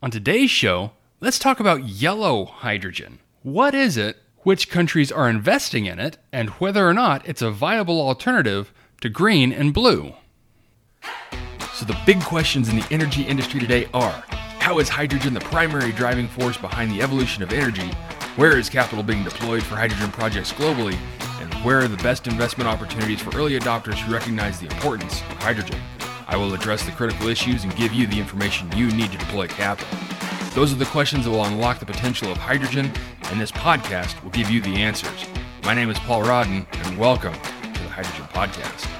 On today's show, let's talk about yellow hydrogen. What is it, which countries are investing in it, and whether or not it's a viable alternative to green and blue. So, the big questions in the energy industry today are how is hydrogen the primary driving force behind the evolution of energy? Where is capital being deployed for hydrogen projects globally? And where are the best investment opportunities for early adopters who recognize the importance of hydrogen? I will address the critical issues and give you the information you need to deploy capital. Those are the questions that will unlock the potential of hydrogen, and this podcast will give you the answers. My name is Paul Rodden, and welcome to the Hydrogen Podcast.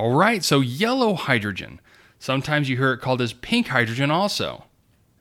All right, so yellow hydrogen. Sometimes you hear it called as pink hydrogen also.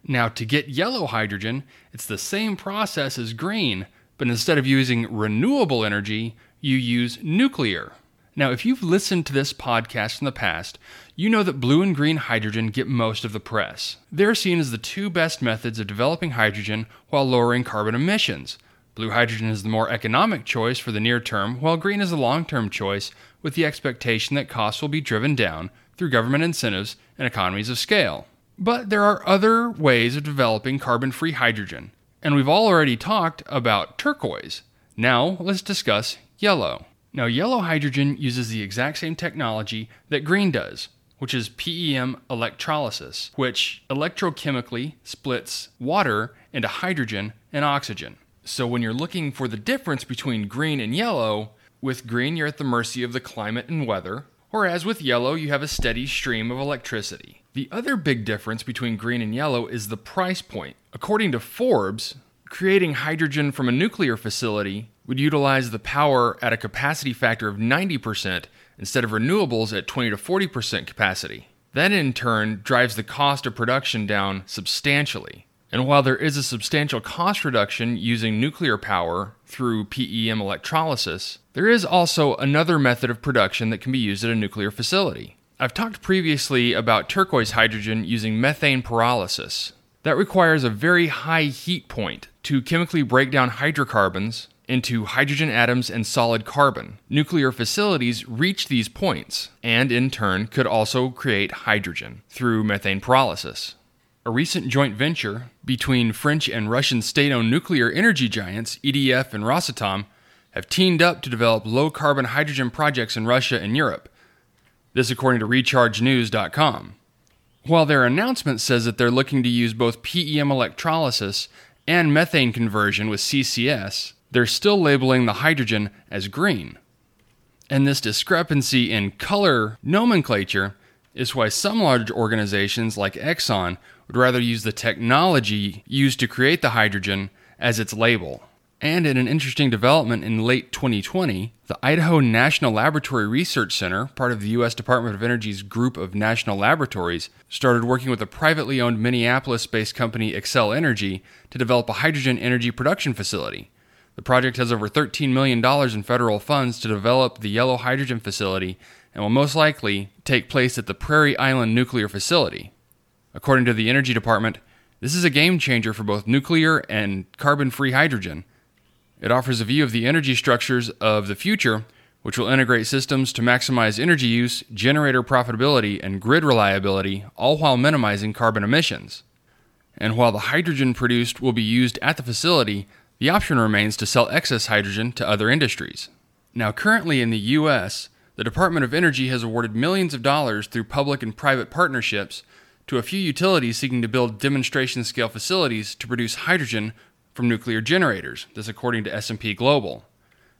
Now, to get yellow hydrogen, it's the same process as green, but instead of using renewable energy, you use nuclear. Now, if you've listened to this podcast in the past, you know that blue and green hydrogen get most of the press. They're seen as the two best methods of developing hydrogen while lowering carbon emissions. Blue hydrogen is the more economic choice for the near term, while green is a long term choice with the expectation that costs will be driven down through government incentives and economies of scale. But there are other ways of developing carbon free hydrogen, and we've already talked about turquoise. Now let's discuss yellow. Now, yellow hydrogen uses the exact same technology that green does, which is PEM electrolysis, which electrochemically splits water into hydrogen and oxygen. So, when you're looking for the difference between green and yellow, with green you're at the mercy of the climate and weather, whereas with yellow you have a steady stream of electricity. The other big difference between green and yellow is the price point. According to Forbes, creating hydrogen from a nuclear facility would utilize the power at a capacity factor of 90% instead of renewables at 20 to 40% capacity. That in turn drives the cost of production down substantially. And while there is a substantial cost reduction using nuclear power through PEM electrolysis, there is also another method of production that can be used at a nuclear facility. I've talked previously about turquoise hydrogen using methane pyrolysis. That requires a very high heat point to chemically break down hydrocarbons into hydrogen atoms and solid carbon. Nuclear facilities reach these points and, in turn, could also create hydrogen through methane pyrolysis. A recent joint venture between French and Russian state owned nuclear energy giants EDF and Rosatom have teamed up to develop low carbon hydrogen projects in Russia and Europe. This, according to RechargeNews.com. While their announcement says that they're looking to use both PEM electrolysis and methane conversion with CCS, they're still labeling the hydrogen as green. And this discrepancy in color nomenclature is why some large organizations like Exxon would rather use the technology used to create the hydrogen as its label. And in an interesting development in late 2020, the Idaho National Laboratory Research Center, part of the U.S. Department of Energy's group of national laboratories, started working with a privately owned Minneapolis based company, Xcel Energy, to develop a hydrogen energy production facility. The project has over $13 million in federal funds to develop the yellow hydrogen facility and will most likely take place at the Prairie Island Nuclear Facility. According to the Energy Department, this is a game changer for both nuclear and carbon free hydrogen it offers a view of the energy structures of the future, which will integrate systems to maximize energy use, generator profitability, and grid reliability, all while minimizing carbon emissions. And while the hydrogen produced will be used at the facility, the option remains to sell excess hydrogen to other industries. Now, currently in the U.S., the Department of Energy has awarded millions of dollars through public and private partnerships to a few utilities seeking to build demonstration scale facilities to produce hydrogen from nuclear generators. This according to S&P Global.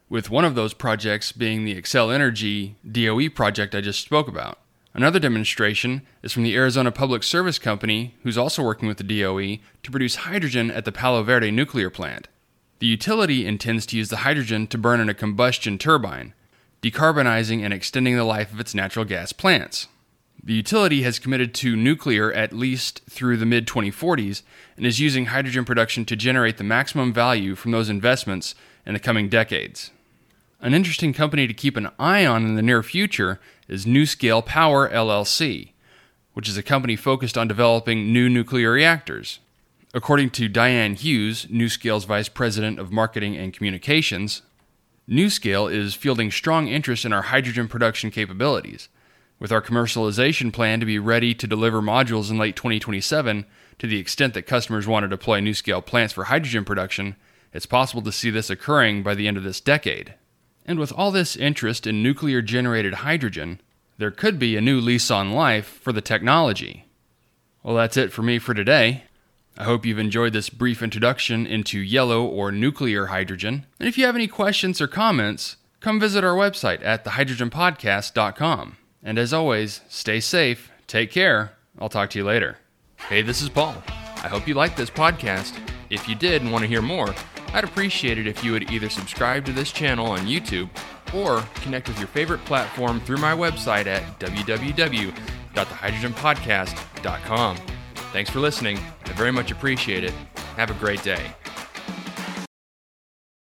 With one of those projects being the Xcel Energy DOE project I just spoke about. Another demonstration is from the Arizona Public Service Company, who's also working with the DOE to produce hydrogen at the Palo Verde nuclear plant. The utility intends to use the hydrogen to burn in a combustion turbine, decarbonizing and extending the life of its natural gas plants. The utility has committed to nuclear at least through the mid 2040s and is using hydrogen production to generate the maximum value from those investments in the coming decades. An interesting company to keep an eye on in the near future is NuScale Power LLC, which is a company focused on developing new nuclear reactors. According to Diane Hughes, NuScale's Vice President of Marketing and Communications, NuScale is fielding strong interest in our hydrogen production capabilities. With our commercialization plan to be ready to deliver modules in late 2027, to the extent that customers want to deploy NuScale plants for hydrogen production, it's possible to see this occurring by the end of this decade. And with all this interest in nuclear generated hydrogen, there could be a new lease on life for the technology. Well, that's it for me for today. I hope you've enjoyed this brief introduction into yellow or nuclear hydrogen. And if you have any questions or comments, come visit our website at thehydrogenpodcast.com. And as always, stay safe, take care. I'll talk to you later. Hey, this is Paul. I hope you liked this podcast. If you did and want to hear more, I'd appreciate it if you would either subscribe to this channel on YouTube or connect with your favorite platform through my website at www.thehydrogenpodcast.com. Thanks for listening. I very much appreciate it. Have a great day.